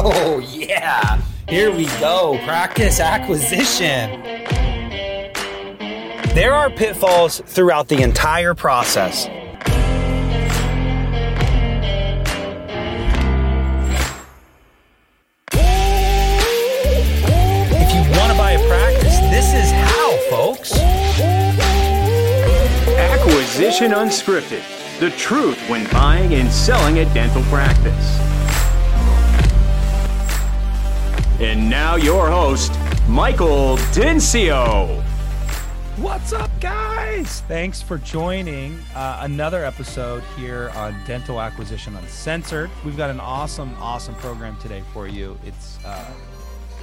Oh, yeah. Here we go. Practice acquisition. There are pitfalls throughout the entire process. If you want to buy a practice, this is how, folks. Acquisition Unscripted the truth when buying and selling a dental practice. And now, your host, Michael Dinsio. What's up, guys? Thanks for joining uh, another episode here on Dental Acquisition Uncensored. We've got an awesome, awesome program today for you. It's uh,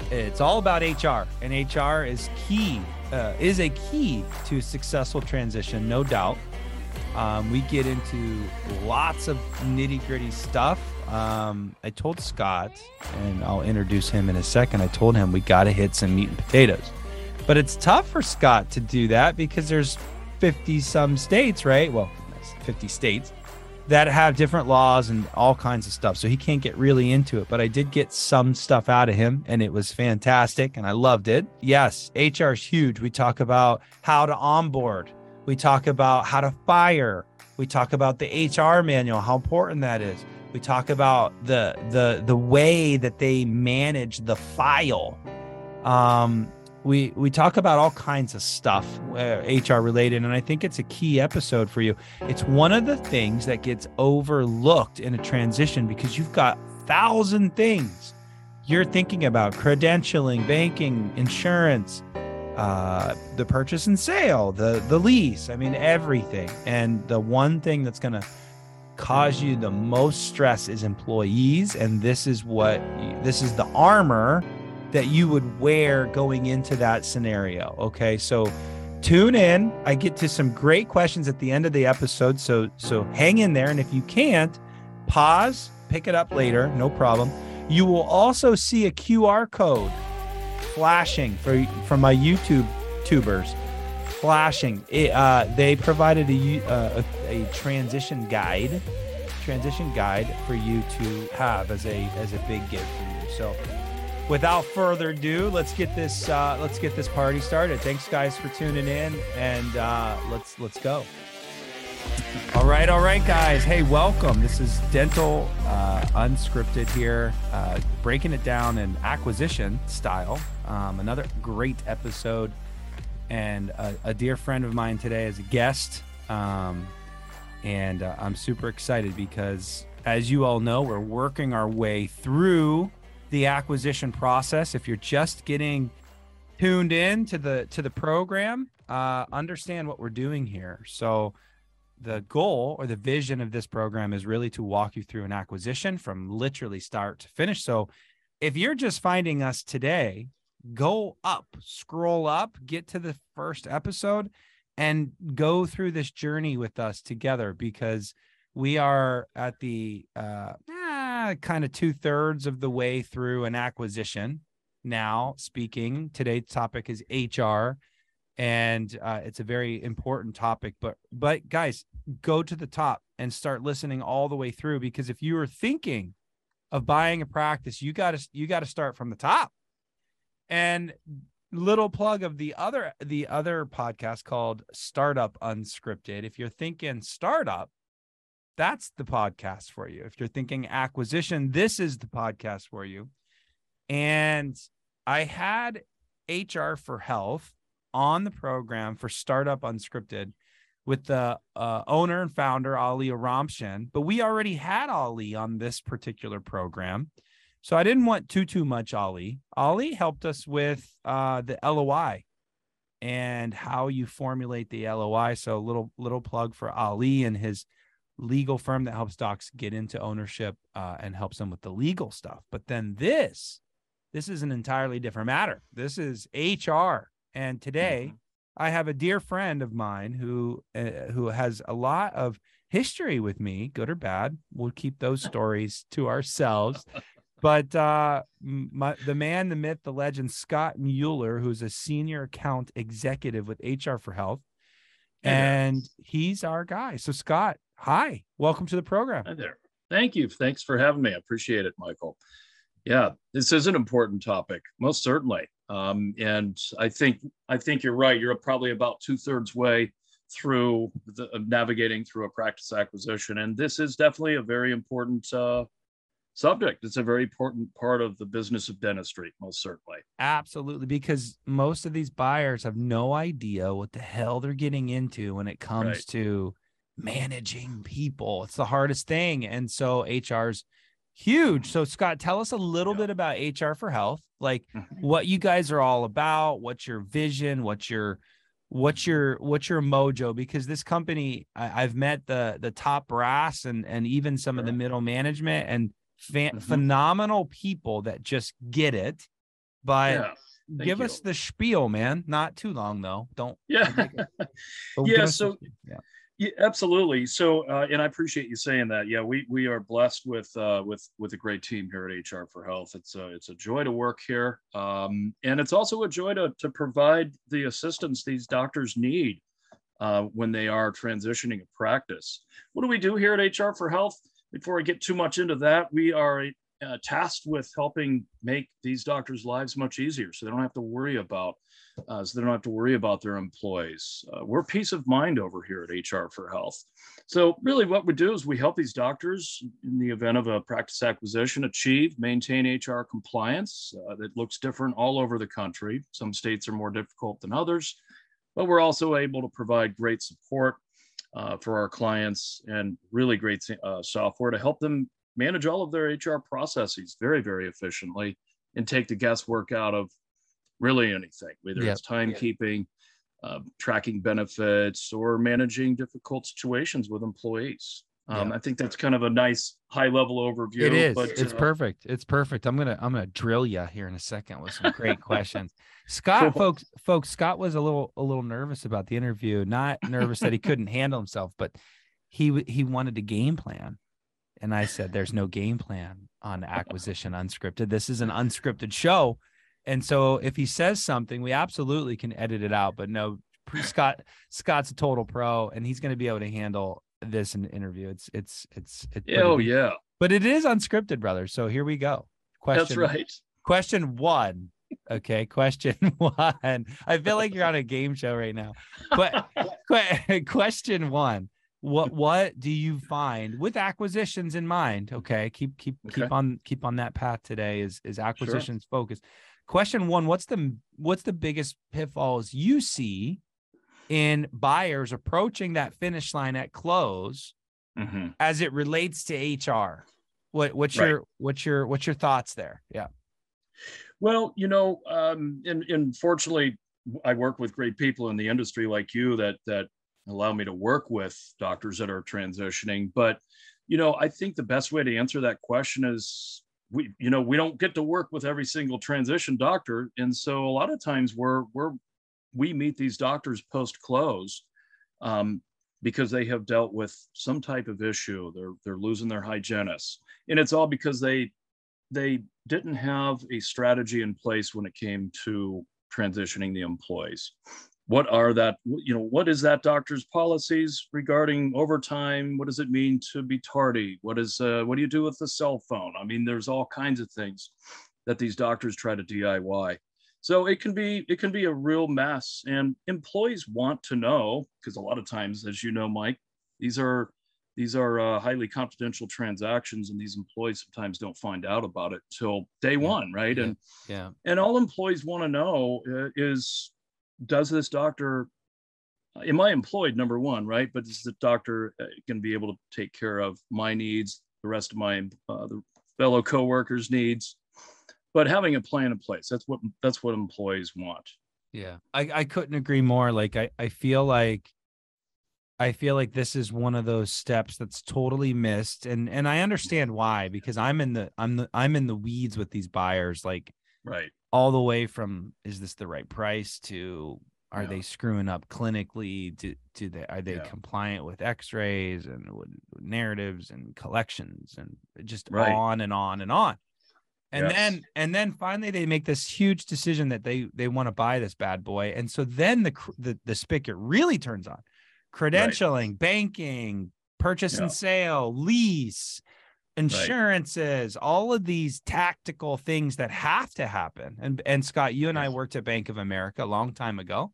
it's all about HR, and HR is key, uh, is a key to successful transition, no doubt. Um, we get into lots of nitty gritty stuff. Um, I told Scott, and I'll introduce him in a second. I told him we got to hit some meat and potatoes, but it's tough for Scott to do that because there's 50 some states, right? Well, 50 states that have different laws and all kinds of stuff. So he can't get really into it, but I did get some stuff out of him and it was fantastic and I loved it. Yes, HR is huge. We talk about how to onboard we talk about how to fire. We talk about the HR manual, how important that is. We talk about the the the way that they manage the file. Um, we we talk about all kinds of stuff uh, HR related, and I think it's a key episode for you. It's one of the things that gets overlooked in a transition because you've got thousand things you're thinking about: credentialing, banking, insurance, uh, the purchase and sale, the the lease. I mean everything. And the one thing that's going to cause you the most stress is employees, and this is what this is the armor that you would wear going into that scenario. Okay, so tune in. I get to some great questions at the end of the episode, so so hang in there. And if you can't, pause, pick it up later, no problem. You will also see a QR code flashing for from my YouTube tubers. Flashing. It, uh, they provided a, uh, a, a transition guide, transition guide for you to have as a as a big gift for you. So, without further ado, let's get this uh, let's get this party started. Thanks, guys, for tuning in, and uh, let's let's go. All right, all right, guys. Hey, welcome. This is Dental uh, Unscripted here, uh, breaking it down in acquisition style. Um, another great episode, and a, a, dear friend of mine today as a guest. Um, and uh, I'm super excited because, as you all know, we're working our way through the acquisition process. If you're just getting tuned in to the to the program, uh, understand what we're doing here. So the goal or the vision of this program is really to walk you through an acquisition from literally start to finish. So if you're just finding us today, go up, scroll up, get to the first episode and go through this journey with us together because we are at the uh, eh, kind of two thirds of the way through an acquisition. Now, speaking, today's topic is HR and uh, it's a very important topic but but guys go to the top and start listening all the way through because if you are thinking of buying a practice you got to you got to start from the top and little plug of the other the other podcast called startup unscripted. If you're thinking startup that's the podcast for you. If you're thinking acquisition this is the podcast for you. And i had hr for health on the program for Startup Unscripted with the uh, owner and founder Ali Oromchian, but we already had Ali on this particular program. So I didn't want too too much Ali. Ali helped us with uh, the LOI and how you formulate the LOI. So little little plug for Ali and his legal firm that helps docs get into ownership uh, and helps them with the legal stuff. But then this, this is an entirely different matter. This is HR and today, mm-hmm. I have a dear friend of mine who uh, who has a lot of history with me, good or bad. We'll keep those stories to ourselves. But uh, my, the man, the myth, the legend, Scott Mueller, who's a senior account executive with HR for Health, and he's our guy. So, Scott, hi, welcome to the program. Hi there. Thank you. Thanks for having me. I appreciate it, Michael. Yeah, this is an important topic, most certainly. Um, and I think I think you're right. You're probably about two thirds way through the, navigating through a practice acquisition, and this is definitely a very important uh, subject. It's a very important part of the business of dentistry, most certainly. Absolutely, because most of these buyers have no idea what the hell they're getting into when it comes right. to managing people. It's the hardest thing. And so HR's huge. So Scott, tell us a little yeah. bit about HR for Health, like mm-hmm. what you guys are all about, what's your vision, what's your what's your what's your mojo because this company I, have met the the top brass and and even some sure. of the middle management and mm-hmm. phenomenal people that just get it but yeah. give you. us the spiel man not too long though don't yeah yeah so yeah yeah, absolutely. So, uh, and I appreciate you saying that. Yeah, we we are blessed with uh, with with a great team here at HR for Health. It's a it's a joy to work here, um, and it's also a joy to to provide the assistance these doctors need uh, when they are transitioning a practice. What do we do here at HR for Health? Before I get too much into that, we are uh, tasked with helping make these doctors' lives much easier, so they don't have to worry about uh, so they don't have to worry about their employees. Uh, we're peace of mind over here at HR for Health. So really, what we do is we help these doctors in the event of a practice acquisition achieve, maintain HR compliance. Uh, that looks different all over the country. Some states are more difficult than others, but we're also able to provide great support. Uh, for our clients and really great uh, software to help them manage all of their HR processes very, very efficiently and take the guesswork out of really anything, whether yep. it's timekeeping, uh, tracking benefits, or managing difficult situations with employees. Um, I think that's kind of a nice high level overview. It is. But, it's uh, perfect. It's perfect. I'm gonna I'm gonna drill you here in a second with some great questions. Scott, cool. folks, folks, Scott was a little a little nervous about the interview. Not nervous that he couldn't handle himself, but he he wanted a game plan. And I said, "There's no game plan on acquisition unscripted. This is an unscripted show." And so if he says something, we absolutely can edit it out. But no, Scott Scott's a total pro, and he's going to be able to handle this in the interview. It's it's it's, it's oh yeah, but it is unscripted, brother. So here we go. Question. That's right. Question one. Okay, question one. I feel like you're on a game show right now. But question one. What what do you find with acquisitions in mind? Okay, keep keep okay. keep on keep on that path today. Is is acquisitions sure. focused? question one what's the what's the biggest pitfalls you see in buyers approaching that finish line at close mm-hmm. as it relates to hr what what's right. your what's your what's your thoughts there? Yeah. Well you know um and, and fortunately i work with great people in the industry like you that that allow me to work with doctors that are transitioning. But you know i think the best way to answer that question is we you know we don't get to work with every single transition doctor. And so a lot of times we're we're we meet these doctors post close um, because they have dealt with some type of issue. They're they're losing their hygienist. And it's all because they they didn't have a strategy in place when it came to transitioning the employees. What are that you know what is that doctor's policies regarding overtime? What does it mean to be tardy? What is uh, what do you do with the cell phone? I mean there's all kinds of things that these doctors try to diy so it can be it can be a real mess and employees want to know because a lot of times as you know mike these are these are uh, highly confidential transactions and these employees sometimes don't find out about it till day yeah. one right yeah. and yeah and all employees want to know uh, is does this doctor am i employed number one right but is the doctor going to be able to take care of my needs the rest of my uh, the fellow coworkers needs but having a plan in place that's what that's what employees want. Yeah. I, I couldn't agree more. Like I, I feel like i feel like this is one of those steps that's totally missed. And and i understand why because i'm in the i'm the i'm in the weeds with these buyers like right. all the way from is this the right price to are yeah. they screwing up clinically? Do, do they are they yeah. compliant with x-rays and narratives and collections and just right. on and on and on and yes. then and then finally they make this huge decision that they they want to buy this bad boy and so then the the, the spigot really turns on credentialing right. banking purchase yeah. and sale lease insurances, right. all of these tactical things that have to happen. And and Scott, you and yes. I worked at Bank of America a long time ago.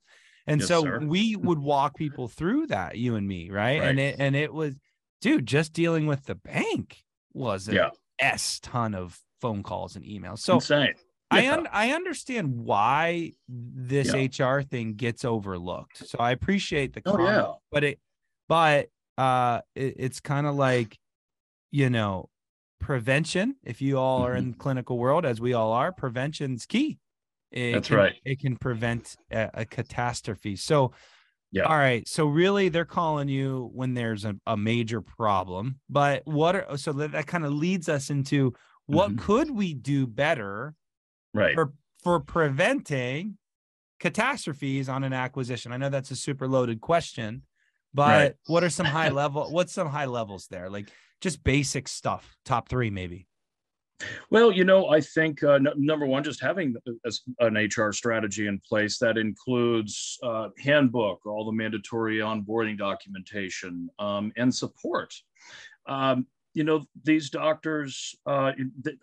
And yes, so sir. we would walk people through that, you and me, right? right? And it and it was, dude, just dealing with the bank was an yeah. S ton of phone calls and emails. So Insane. I un- I understand why this yeah. HR thing gets overlooked. So I appreciate the comment, oh, yeah. but it but uh it, it's kind of like you know prevention if you all are in mm-hmm. clinical world as we all are prevention's key it That's can, right. It can prevent a, a, catastrophe. So, yeah. All right. So really, they're calling you when there's a, a major problem. But what are so that, that kind of leads us into what mm-hmm. could we do better, right, for for preventing catastrophes on an acquisition? I know that's a super loaded question, but right. what are some high level? What's some high levels there? Like just basic stuff. Top three, maybe. Well, you know, I think uh, n- number one, just having an HR strategy in place that includes uh, handbook, all the mandatory onboarding documentation, um, and support. Um, you know, these doctors, uh,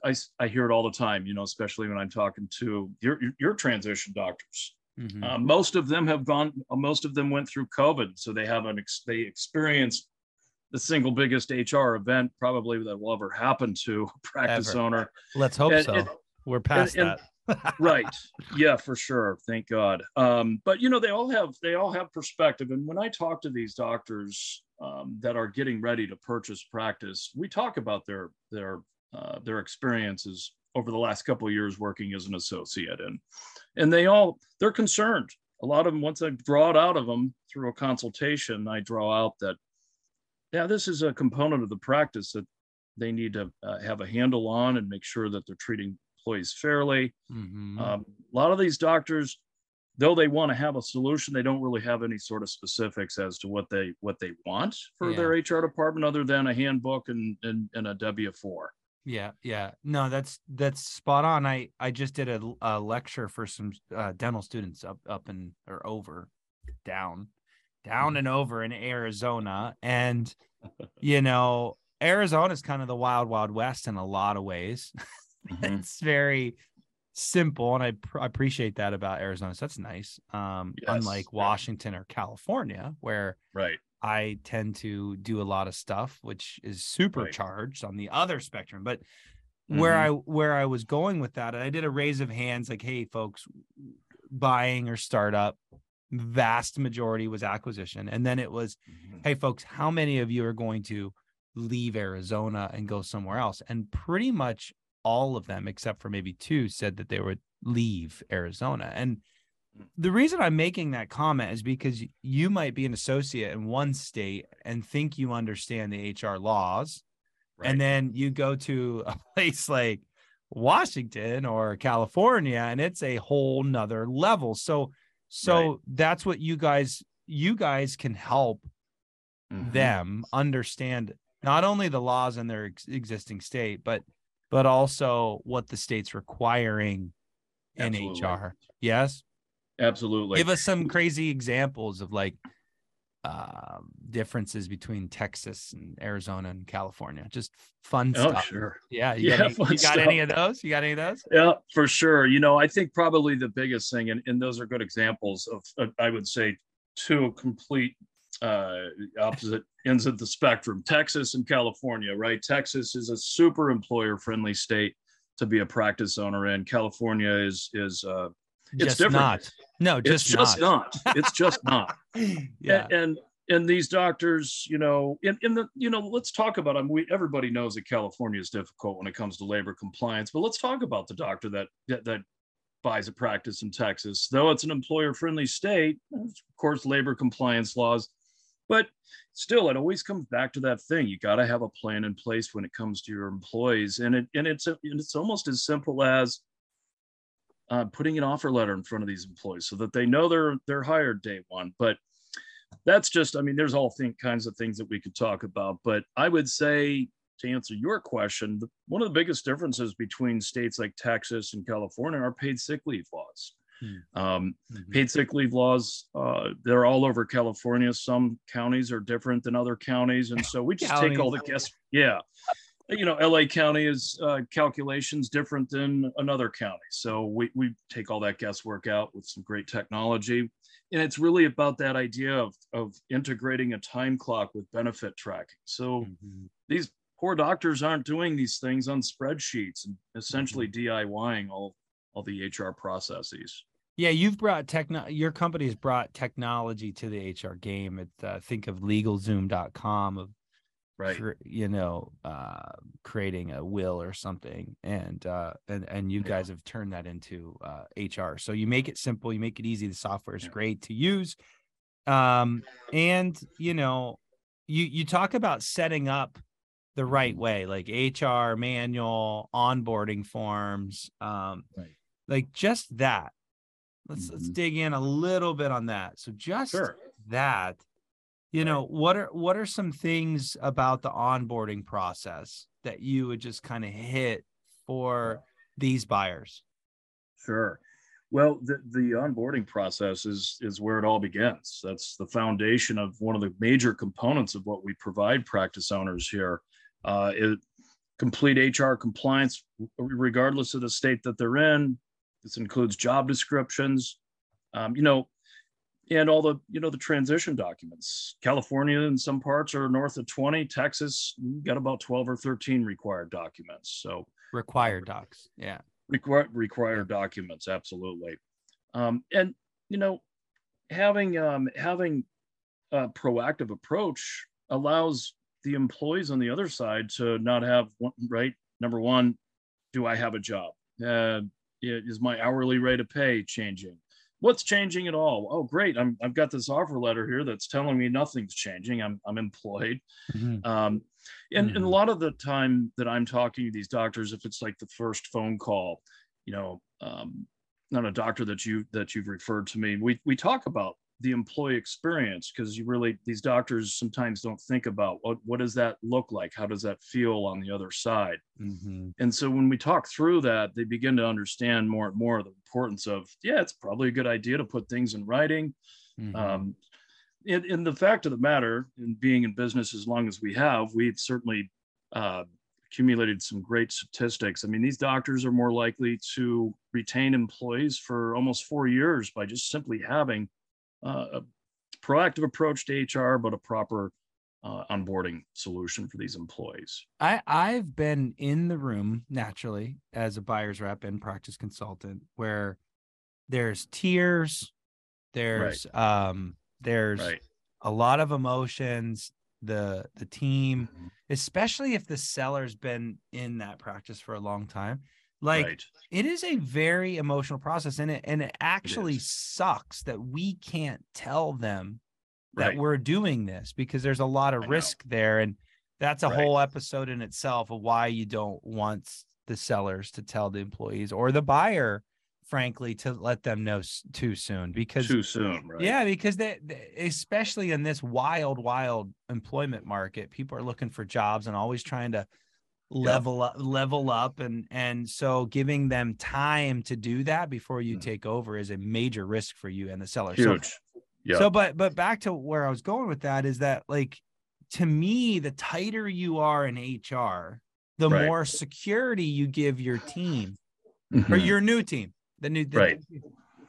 I, I hear it all the time, you know, especially when I'm talking to your, your transition doctors. Mm-hmm. Uh, most of them have gone, most of them went through COVID. So they have an, ex- they experienced the single biggest HR event probably that will ever happen to a practice ever. owner. Let's hope and, so. And, We're past and, that. right. Yeah, for sure. Thank God. Um, but you know, they all have they all have perspective. And when I talk to these doctors um, that are getting ready to purchase practice, we talk about their their uh, their experiences over the last couple of years working as an associate, and and they all they're concerned. A lot of them, once I draw it out of them through a consultation, I draw out that yeah, this is a component of the practice that they need to uh, have a handle on and make sure that they're treating employees fairly. Mm-hmm. Um, a lot of these doctors, though they want to have a solution, they don't really have any sort of specifics as to what they what they want for yeah. their HR department, other than a handbook and and, and a W four. Yeah, yeah, no, that's that's spot on. I I just did a, a lecture for some uh, dental students up up and or over down down and over in Arizona. And, you know, Arizona is kind of the wild, wild west in a lot of ways. Mm-hmm. it's very simple. And I, pr- I, appreciate that about Arizona. So that's nice. Um, yes. Unlike Washington or California, where right. I tend to do a lot of stuff, which is supercharged right. on the other spectrum. But mm-hmm. where I where I was going with that, and I did a raise of hands, like, hey, folks, buying or startup, vast majority was acquisition and then it was mm-hmm. hey folks how many of you are going to leave arizona and go somewhere else and pretty much all of them except for maybe two said that they would leave arizona and mm. the reason i'm making that comment is because you might be an associate in one state and think you understand the hr laws right. and then you go to a place like washington or california and it's a whole nother level so so right. that's what you guys you guys can help mm-hmm. them understand not only the laws in their ex- existing state, but but also what the state's requiring in Absolutely. HR. Yes. Absolutely. Give us some crazy examples of like uh, differences between Texas and Arizona and California. Just fun oh, stuff. Sure. Yeah. You yeah. Got, any, you got stuff. any of those? You got any of those? Yeah, for sure. You know, I think probably the biggest thing, and, and those are good examples of, uh, I would say, two complete uh, opposite ends of the spectrum Texas and California, right? Texas is a super employer friendly state to be a practice owner in. California is, is, uh, it's just different. Not. No, just, it's just not. not. It's just not. yeah. And, and, and these doctors, you know, in, in the, you know, let's talk about them. We everybody knows that California is difficult when it comes to labor compliance, but let's talk about the doctor that that, that buys a practice in Texas. Though it's an employer-friendly state, of course, labor compliance laws, but still, it always comes back to that thing. You got to have a plan in place when it comes to your employees, and it and it's a, it's almost as simple as uh, putting an offer letter in front of these employees so that they know they're they're hired day one. But that's just, I mean, there's all kinds of things that we could talk about. But I would say to answer your question, one of the biggest differences between states like Texas and California are paid sick leave laws. Hmm. Um, mm-hmm. Paid sick leave laws, uh, they're all over California. Some counties are different than other counties. And so we just take all the guess. Yeah. you know, LA County is uh, calculations different than another county. So we, we take all that guesswork out with some great technology. And it's really about that idea of, of integrating a time clock with benefit tracking. So mm-hmm. these poor doctors aren't doing these things on spreadsheets and essentially mm-hmm. DIYing all, all the HR processes. Yeah, you've brought techno. Your company's brought technology to the HR game. At uh, think of LegalZoom.com of right you know uh, creating a will or something and uh, and and you guys have turned that into uh, hr so you make it simple you make it easy the software is yeah. great to use um and you know you you talk about setting up the right mm-hmm. way like hr manual onboarding forms um right. like just that let's mm-hmm. let's dig in a little bit on that. So just sure. that you know what are what are some things about the onboarding process that you would just kind of hit for these buyers? Sure. Well the, the onboarding process is is where it all begins. That's the foundation of one of the major components of what we provide practice owners here. Uh, it, complete hr compliance regardless of the state that they're in this includes job descriptions um, you know and all the you know the transition documents. California in some parts are north of 20 texas got about 12 or 13 required documents. So required docs yeah. Required required documents absolutely. Um, and you know having um, having a proactive approach allows the employees on the other side to not have one, right? Number one do i have a job? Uh, is my hourly rate of pay changing what's changing at all? Oh, great. I'm, I've got this offer letter here that's telling me nothing's changing. I'm, I'm employed. Mm-hmm. Um, and, mm-hmm. and a mm-hmm. lot of the time that I'm talking to these doctors, if it's like the first phone call, you know, um, not a doctor that you that you've referred to me, we we talk about the employee experience because you really these doctors sometimes don't think about what what does that look like how does that feel on the other side mm-hmm. and so when we talk through that they begin to understand more and more the importance of yeah it's probably a good idea to put things in writing mm-hmm. um, and, and, the fact of the matter in being in business as long as we have we've certainly uh, accumulated some great statistics i mean these doctors are more likely to retain employees for almost four years by just simply having a proactive approach to HR, but a proper uh, onboarding solution for these employees. I I've been in the room naturally as a buyer's rep and practice consultant where there's tears, there's right. um there's right. a lot of emotions. The the team, mm-hmm. especially if the seller's been in that practice for a long time, like right. it is a very emotional process and it and it actually it sucks that we can't tell them that right. we're doing this because there's a lot of I risk know. there and that's a right. whole episode in itself of why you don't want the sellers to tell the employees or the buyer frankly to let them know too soon because too soon right yeah because they, they, especially in this wild wild employment market people are looking for jobs and always trying to level up level up and and so giving them time to do that before you mm. take over is a major risk for you and the seller huge so, yeah. so but but back to where i was going with that is that like to me the tighter you are in hr the right. more security you give your team mm-hmm. or your new team the new the right new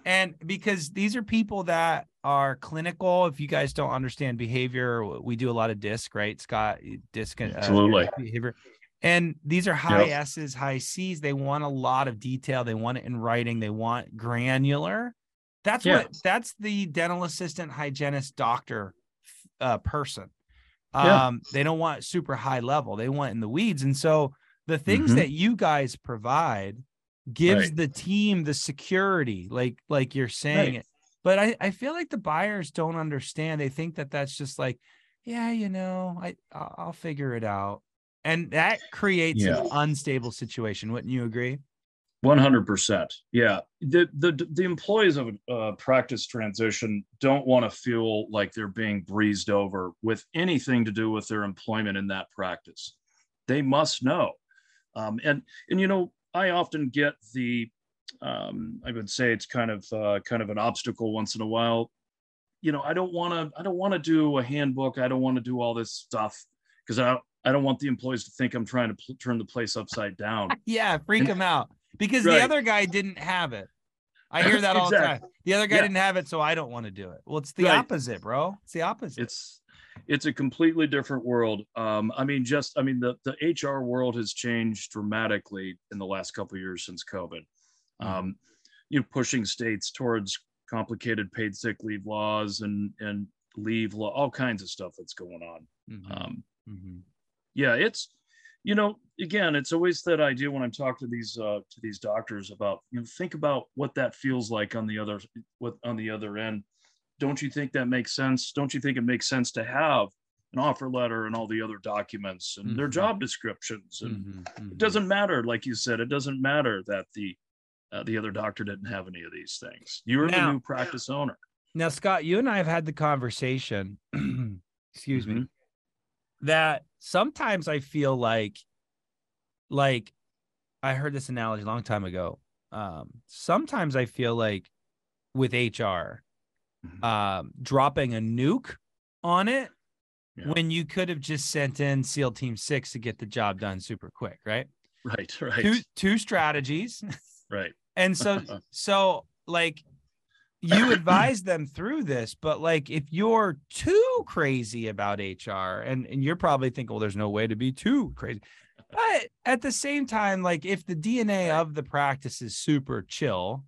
and because these are people that are clinical if you guys don't understand behavior we do a lot of disc right scott disc uh, absolutely behavior and these are high yep. S's, high C's. They want a lot of detail. They want it in writing. They want granular. That's yeah. what that's the dental assistant, hygienist, doctor uh, person. Yeah. Um, they don't want super high level. They want in the weeds. And so the things mm-hmm. that you guys provide gives right. the team the security, like like you're saying right. it. But I I feel like the buyers don't understand. They think that that's just like, yeah, you know, I I'll figure it out and that creates yeah. an unstable situation wouldn't you agree? 100% yeah. The, the the employees of a uh, practice transition don't want to feel like they're being breezed over with anything to do with their employment in that practice. They must know. Um, and and you know i often get the um, i would say it's kind of uh, kind of an obstacle once in a while. You know i don't want to i don't want to do a handbook. I don't want to do all this stuff because I I don't want the employees to think I'm trying to pl- turn the place upside down. yeah, freak them out because right. the other guy didn't have it. I hear that all the time. The other guy yeah. didn't have it, so I don't want to do it. Well, it's the right. opposite, bro. It's the opposite. It's it's a completely different world. Um, I mean, just I mean, the the HR world has changed dramatically in the last couple years since COVID. Mm-hmm. Um, you know, pushing states towards complicated paid sick leave laws and and leave law, all kinds of stuff that's going on. Mm-hmm. Um, mm-hmm. Yeah, it's you know again it's always that idea when i'm talking to these uh, to these doctors about you know think about what that feels like on the other what on the other end don't you think that makes sense don't you think it makes sense to have an offer letter and all the other documents and mm-hmm. their job descriptions and mm-hmm. Mm-hmm. it doesn't matter like you said it doesn't matter that the uh, the other doctor didn't have any of these things you're now, the new practice owner now scott you and i have had the conversation excuse me mm-hmm. That sometimes I feel like, like, I heard this analogy a long time ago. Um, sometimes I feel like with HR, mm-hmm. um, dropping a nuke on it yeah. when you could have just sent in SEAL Team Six to get the job done super quick, right? Right, right. Two two strategies, right? and so so like you advise them through this but like if you're too crazy about hr and and you're probably thinking well there's no way to be too crazy but at the same time like if the dna of the practice is super chill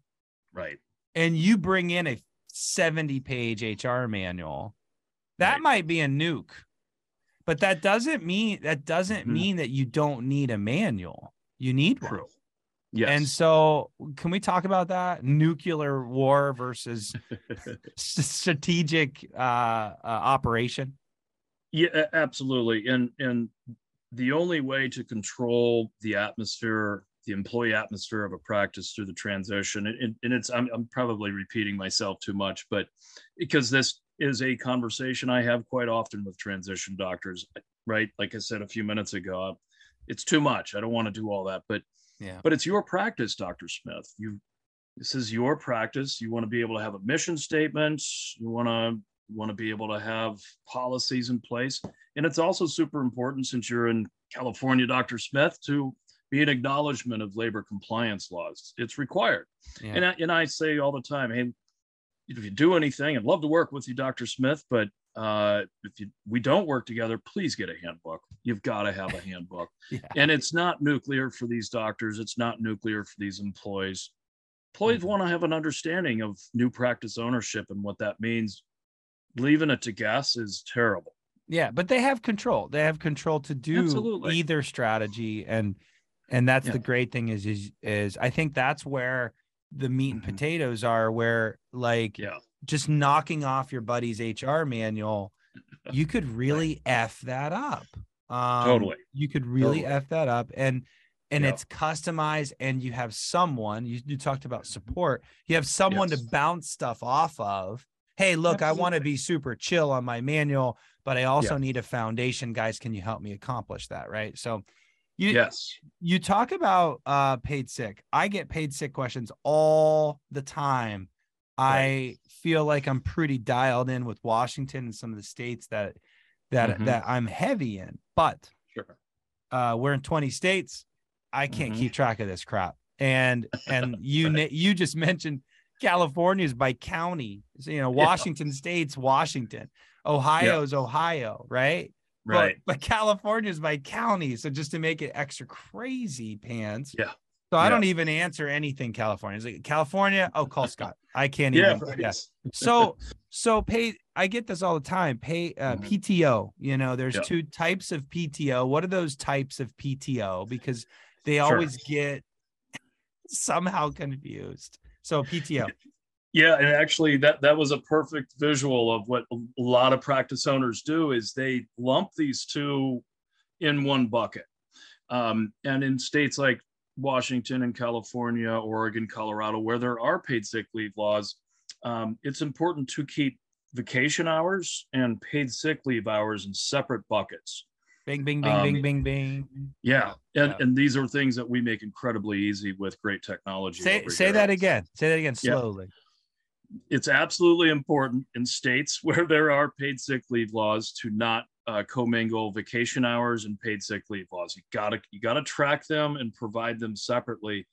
right and you bring in a 70 page hr manual that right. might be a nuke but that doesn't mean that doesn't mm-hmm. mean that you don't need a manual you need True. one Yes. And so, can we talk about that nuclear war versus strategic uh, uh, operation? Yeah, absolutely. And and the only way to control the atmosphere, the employee atmosphere of a practice through the transition, and, and it's I'm, I'm probably repeating myself too much, but because this is a conversation I have quite often with transition doctors, right? Like I said a few minutes ago, it's too much. I don't want to do all that, but yeah. But it's your practice, Dr. Smith. You this is your practice. You want to be able to have a mission statement. You want to want to be able to have policies in place. And it's also super important since you're in California, Dr. Smith, to be an acknowledgement of labor compliance laws. It's required. Yeah. And, I, and I say all the time, hey, if you do anything, I'd love to work with you, Dr. Smith, but uh, if you, we don't work together, please get a handbook. You've got to have a handbook. yeah. And it's not nuclear for these doctors. It's not nuclear for these employees. Employees mm-hmm. want to have an understanding of new practice ownership and what that means. Leaving it to guess is terrible. Yeah, but they have control. They have control to do Absolutely. either strategy, and and that's yeah. the great thing is is is I think that's where the meat and mm-hmm. potatoes are. Where like yeah just knocking off your buddy's HR manual, you could really f that up. Um, totally, you could really totally. f that up, and and it's customized, and you have someone. You, you talked about support. You have someone yes. to bounce stuff off of. Hey, look, Absolutely. I want to be super chill on my manual, but I also yeah. need a foundation. Guys, can you help me accomplish that? Right. So, you, yes, you talk about uh, paid sick. I get paid sick questions all the time I feel like I'm pretty dialed in with Washington and some of the states that that mm-hmm. that I'm heavy in. But sure. uh, we're in 20 states. I can't mm-hmm. keep track of this crap. And and you right. you just mentioned California's by county. So, you know, Washington yeah. State's Washington, Ohio's yeah. Ohio, right? Right. But, but California's by county. So just to make it extra crazy pants. Yeah. So I don't even answer anything California. It's like California. Oh, call Scott. I can't even. yeah, right. yeah. So so pay. I get this all the time. Pay uh, mm-hmm. PTO. You know, there's yeah. two types of PTO. What are those types of PTO? Because they sure. always get somehow confused. So PTO. Yeah, and actually that that was a perfect visual of what a lot of practice owners do is they lump these two in one bucket. Um, and in states like Washington and California, Oregon, Colorado, where there are paid sick leave laws, um, it's important to keep vacation hours and paid sick leave hours in separate buckets. Bing, bing, bing, um, bing, bing, bing. Yeah. And, yeah. and these are things that we make incredibly easy with great technology. Say, say that again. Say that again slowly. Yeah. It's absolutely important in states where there are paid sick leave laws to not uh, commingle vacation hours and paid sick leave laws. You gotta you gotta track them and provide them separately.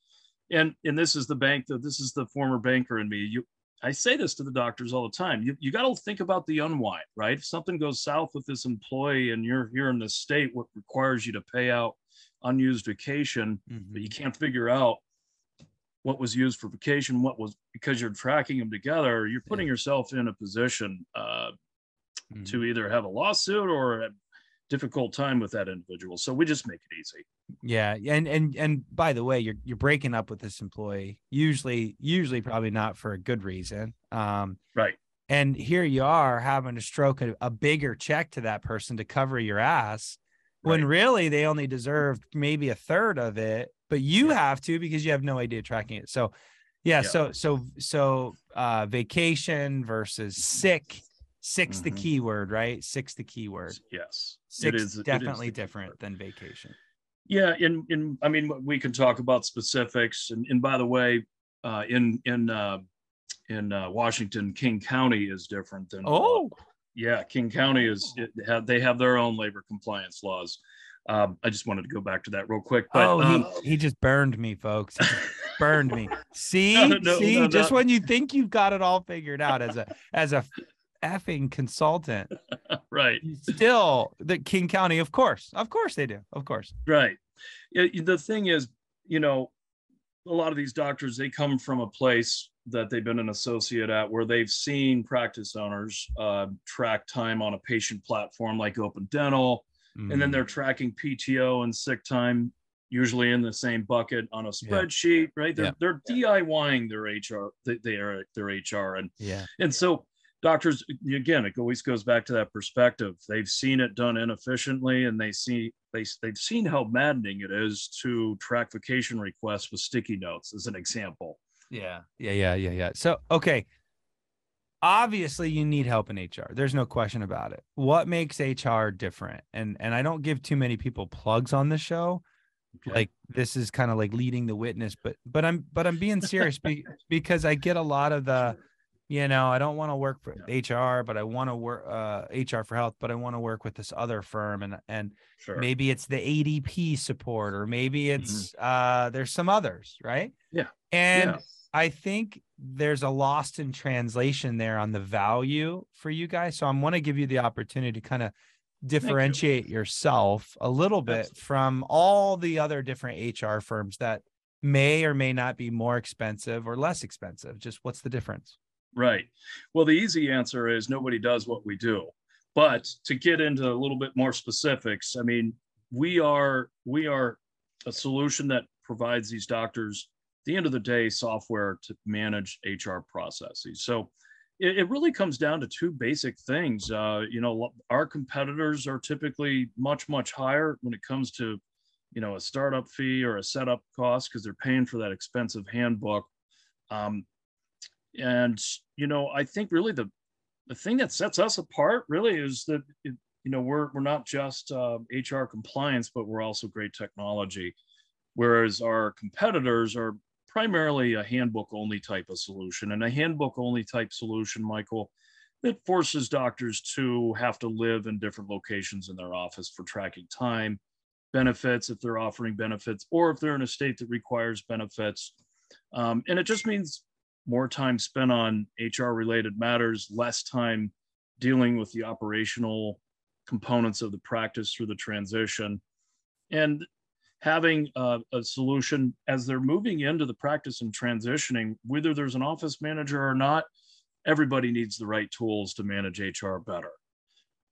And and this is the bank that this is the former banker in me. You I say this to the doctors all the time. You you got to think about the unwind, right? If something goes south with this employee and you're you're in the state what requires you to pay out unused vacation, mm-hmm. but you can't figure out what was used for vacation, what was because you're tracking them together, you're putting yeah. yourself in a position uh, mm-hmm. to either have a lawsuit or a difficult time with that individual. So we just make it easy. Yeah, and and and by the way, you're you're breaking up with this employee. Usually, usually probably not for a good reason. Um, right. And here you are having to stroke a, a bigger check to that person to cover your ass when right. really they only deserve maybe a third of it but you yeah. have to because you have no idea tracking it so yeah, yeah. so so so uh vacation versus sick sick's mm-hmm. the keyword right Six the keyword yes is definitely different than vacation yeah in in i mean we can talk about specifics and, and by the way uh in in uh in uh, washington king county is different than oh yeah, King County is have, they have their own labor compliance laws. Um, I just wanted to go back to that real quick. But oh, um, he, he just burned me, folks. burned me. See, no, no, see, no, just when you think you've got it all figured out as a as a effing consultant, right? Still, the King County, of course, of course they do, of course. Right. The thing is, you know, a lot of these doctors they come from a place that they've been an associate at where they've seen practice owners uh, track time on a patient platform like open dental mm. and then they're mm. tracking pto and sick time usually in the same bucket on a spreadsheet yeah. right they're, yeah. they're diying their hr are their hr and yeah and so doctors again it always goes back to that perspective. They've seen it done inefficiently and they see they, they've seen how maddening it is to track vacation requests with sticky notes as an example. Yeah yeah yeah yeah yeah. So okay. Obviously you need help in hr there's no question about it. What makes hr different? And and i don't give too many people plugs on the show. Okay. like this is kind of like leading the witness but but i'm but i'm being serious be, because i get a lot of the you know, I don't want to work for yeah. HR, but I want to work uh, HR for health, but I want to work with this other firm, and and sure. maybe it's the ADP support, or maybe mm-hmm. it's mm-hmm. uh, there's some others, right? Yeah, and yeah. I think there's a lost in translation there on the value for you guys. So I'm want to give you the opportunity to kind of differentiate you. yourself a little bit Absolutely. from all the other different HR firms that may or may not be more expensive or less expensive. Just what's the difference? Right. Well, the easy answer is nobody does what we do. But to get into a little bit more specifics, I mean, we are we are a solution that provides these doctors the end of the day software to manage HR processes. So it, it really comes down to two basic things. Uh, you know, our competitors are typically much much higher when it comes to you know a startup fee or a setup cost because they're paying for that expensive handbook. Um, and you know i think really the the thing that sets us apart really is that it, you know we're we're not just uh, hr compliance but we're also great technology. Whereas our competitors are primarily a handbook only type of solution. And a handbook only type solution michael that forces doctors to have to live in different locations in their office for tracking time benefits if they're offering benefits or if they're in a state that requires benefits. Um, and it just means more time spent on HR related matters, less time dealing with the operational components of the practice through the transition, and having a, a, solution as they're moving into the practice and transitioning, whether there's an office manager or not, everybody needs the right tools to manage HR better.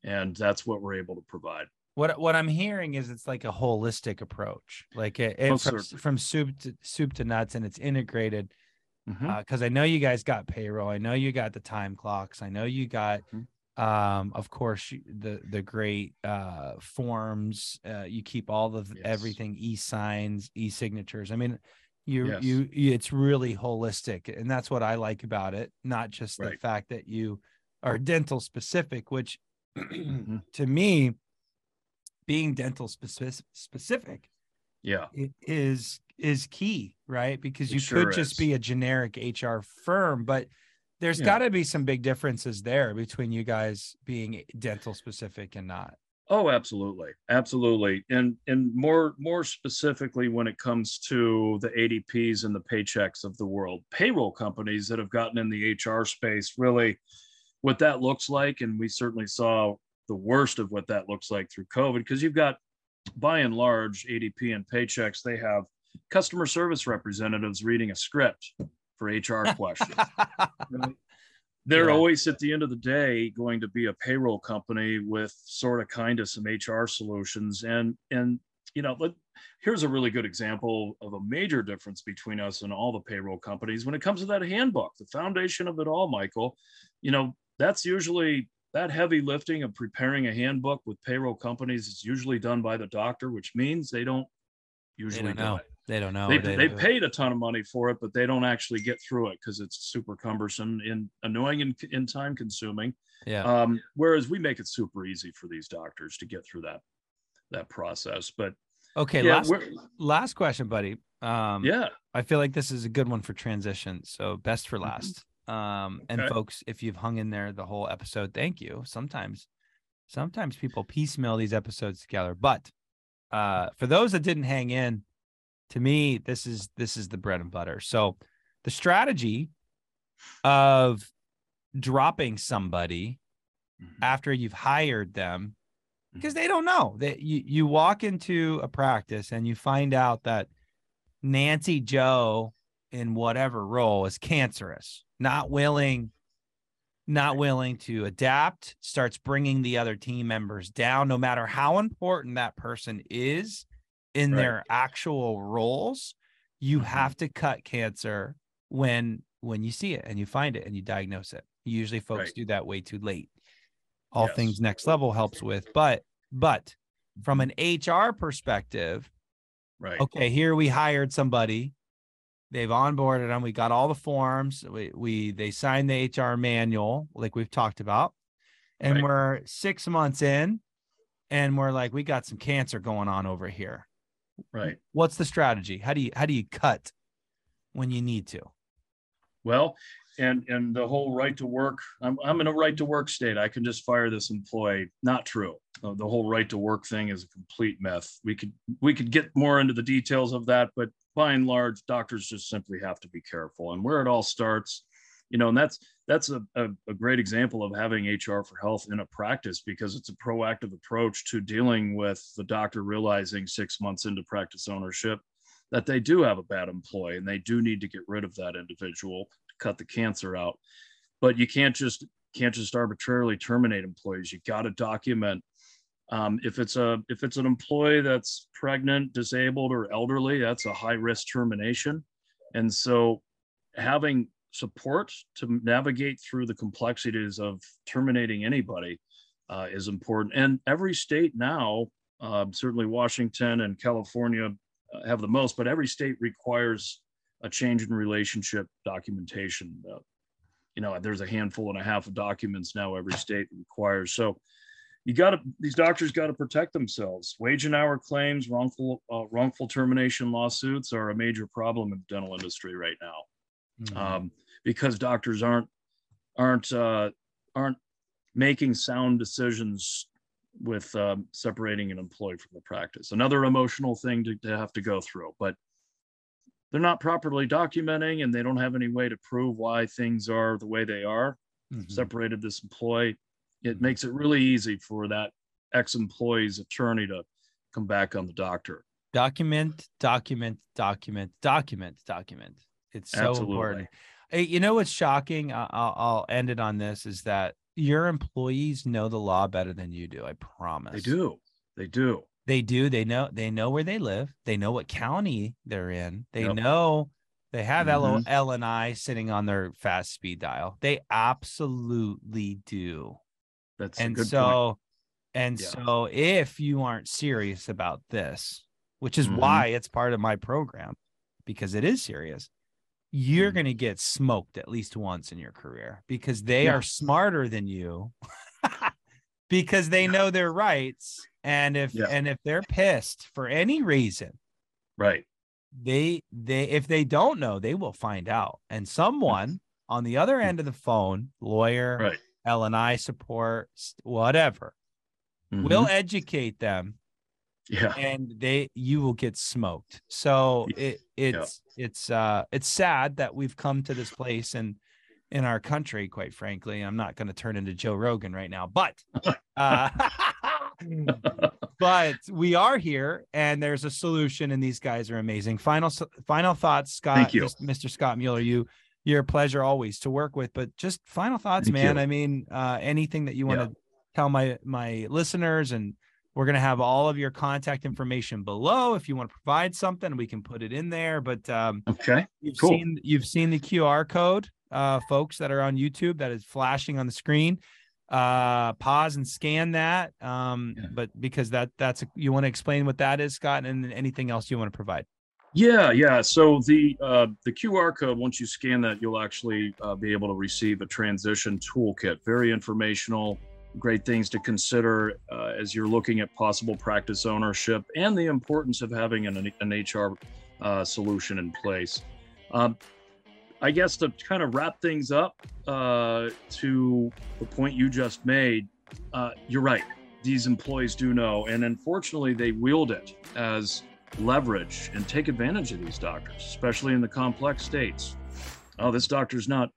And that's what we're able to provide. What what I'm hearing is it's like a holistic approach, like it, it from, from soup to soup to nuts, and it's integrated because mm-hmm. uh, I know you guys got payroll. I know you got the time clocks. I know you got, mm-hmm. um, of course, the the great uh, forms. Uh, you keep all of yes. everything e signs, e signatures. I mean, you, yes. you you it's really holistic, and that's what I like about it. Not just right. the fact that you are dental specific, which mm-hmm. to me, being dental specific specific, yeah, is is key, right? Because you sure could just is. be a generic HR firm, but there's yeah. got to be some big differences there between you guys being dental specific and not. Oh, absolutely, absolutely, and and more more specifically when it comes to the ADPs and the Paychex of the world, payroll companies that have gotten in the HR space, really, what that looks like, and we certainly saw the worst of what that looks like through COVID, because you've got, by and large, ADP and Paychex, they have customer service representatives reading a script for HR questions. right? they're yeah. always at the end of the day going to be a payroll company with sort of kind of some hr solutions and and you know let, here's a really good example of a major difference between us and all the payroll companies when it comes to that handbook the foundation of it all michael you know that's usually that heavy lifting of preparing a handbook with payroll companies is usually done by the doctor which means they don't usually they don't know. They don't know. They, they, they paid a ton of money for it, but they don't actually get through it because it's super cumbersome and annoying and, and time consuming. Yeah. Um, whereas we make it super easy for these doctors to get through that that process. But okay, yeah, last last question, buddy. Um, yeah, I feel like this is a good one for transition. So best for mm-hmm. last. Um, okay. and folks, if you've hung in there the whole episode, thank you. Sometimes, sometimes people piecemeal these episodes together, but uh, for those that didn't hang in, to me, this is this is the bread and butter. So the strategy of dropping somebody mm-hmm. after you've hired them because mm-hmm. they don't know that you, you walk into a practice and you find out that Nancy Joe in whatever role is cancerous, not willing not willing to adapt, starts bringing the other team members down, no matter how important that person is in right. their actual roles. You mm-hmm. have to cut cancer when when you see it and you find it and you diagnose it. Usually folks right. do that way too late. All yes. things next level helps with, but but from an HR perspective, right. Okay, here we hired somebody They've onboarded them. We got all the forms. We we they signed the HR manual, like we've talked about, and right. we're six months in, and we're like, we got some cancer going on over here. Right. What's the strategy? How do you how do you cut when you need to? Well, and and the whole right to work. I'm I'm in a right to work state. I can just fire this employee. Not true. The whole right to work thing is a complete myth. We could we could get more into the details of that, but by and large, doctors just simply have to be careful. And where it all starts, you know, and that's that's a, a, a, great example of having HR for health in a practice because it's a proactive approach to dealing with the doctor realizing six months into practice ownership that they do have a bad employee and they do need to get rid of that individual to cut the cancer out. But you can't just can't just arbitrarily terminate employees. You got to document um, if it's a if it's an employee that's pregnant, disabled, or elderly, that's a high risk termination. And so, having support to navigate through the complexities of terminating anybody uh, is important. And every state now, uh, certainly Washington and California uh, have the most, but every state requires a change in relationship documentation. Uh, you know, there's a handful and a half of documents now every state requires. So you got to these doctors got to protect themselves. Wage and hour claims, wrongful uh, wrongful termination lawsuits are a major problem in the dental industry right now, mm-hmm. um, because doctors aren't aren't uh, aren't making sound decisions with um, separating an employee from the practice. Another emotional thing to, to have to go through, but they're not properly documenting and they don't have any way to prove why things are the way they are. Mm-hmm. Separated this employee it makes it really easy for that ex-employee's attorney to come back on the doctor document document document document document it's so Absolutely. important hey, you know what's shocking I'll, I'll end it on this is that your employees know the law better than you do i promise they do they do they do they know they know where they live they know what county they're in they yep. know they have mm-hmm. L, L and I sitting on their fast speed dial. They absolutely do. That's and so point. and yeah. so if you aren't serious about this, which is mm-hmm. why it's part of my program, because it is serious, you're mm-hmm. going to get smoked at least once in your career because they yeah. are smarter than you because they know their rights and if yeah. and if they're pissed for any reason right they they if they don't know they will find out and someone on the other end of the phone lawyer right L and I support, whatever. Mm-hmm. We'll educate them. Yeah. And they you will get smoked. So it it's yeah. it's uh it's sad that we've come to this place and in our country, quite frankly. I'm not going to turn into Joe Rogan right now, but uh, but we are here and there's a solution and these guys are amazing. Final final thoughts, Scott. Thank you. Mr. Scott Mueller. You you're a pleasure always to work with, but just final thoughts, Thank man. You. I mean, uh, anything that you want to yeah. tell my my listeners and we're going to have all of your contact information below. If you want to provide something, we can put it in there. But um, okay, you've cool. seen you've seen the QR code, uh, folks that are on YouTube that is flashing on the screen uh pause and scan that um yeah. but because that that's a, you want to explain what that is scott and anything else you want to provide yeah yeah. So the uh the qr code once you scan that you'll actually uh, be able to receive a transition toolkit. Very informational great things to consider uh, as you're looking at possible practice ownership and the importance of having an, an hr uh, solution in place. Um, I guess to kind of wrap things up uh, to the point you just made, uh, you're right. These employees do know, and unfortunately, they wield it as leverage and take advantage of these doctors, especially in the complex states. Oh, this doctor's not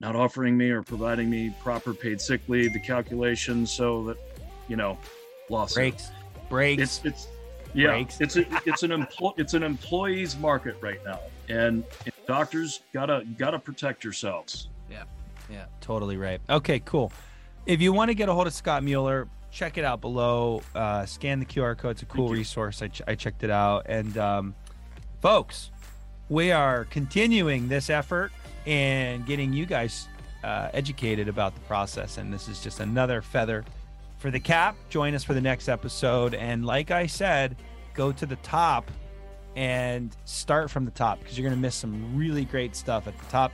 not offering me or providing me proper paid sick leave, the calculations, so that you know, loss breaks, breaks. It's it's yeah, breaks. it's a, it's an employ it's an employee's market right now, and doctors gotta gotta protect yourselves. Yeah, yeah, totally right. Okay, cool. If you want to get a hold of Scott Mueller, check it out below. Uh, scan the QR code. It's a cool resource. I, ch- I checked it out. And um, folks, we are continuing this effort and getting you guys uh, educated about the process. And this is just another feather for the cap. Join us for the next episode. And like I said, go to the top and start from the top because you're going to miss some really great stuff at the top.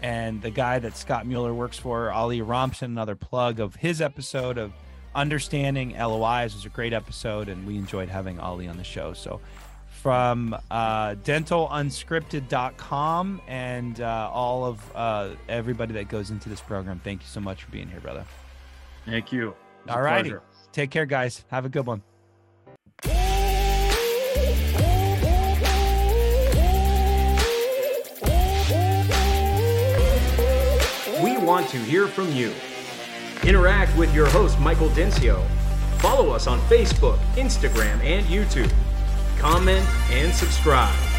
And the guy that Scott Mueller works for, Ali Oromchian, another plug of his episode of Understanding LOIs was a great episode, and we enjoyed having Ali on the show. So, from uh, dentalunscripted.com and uh, all of uh, everybody that goes into this program, thank you so much for being here, brother. Thank you. All righty. Take care, guys. Have a good one. We want to hear from you. Interact with your host, Michael Dinsio. Follow us on Facebook, Instagram, and YouTube. Comment and subscribe.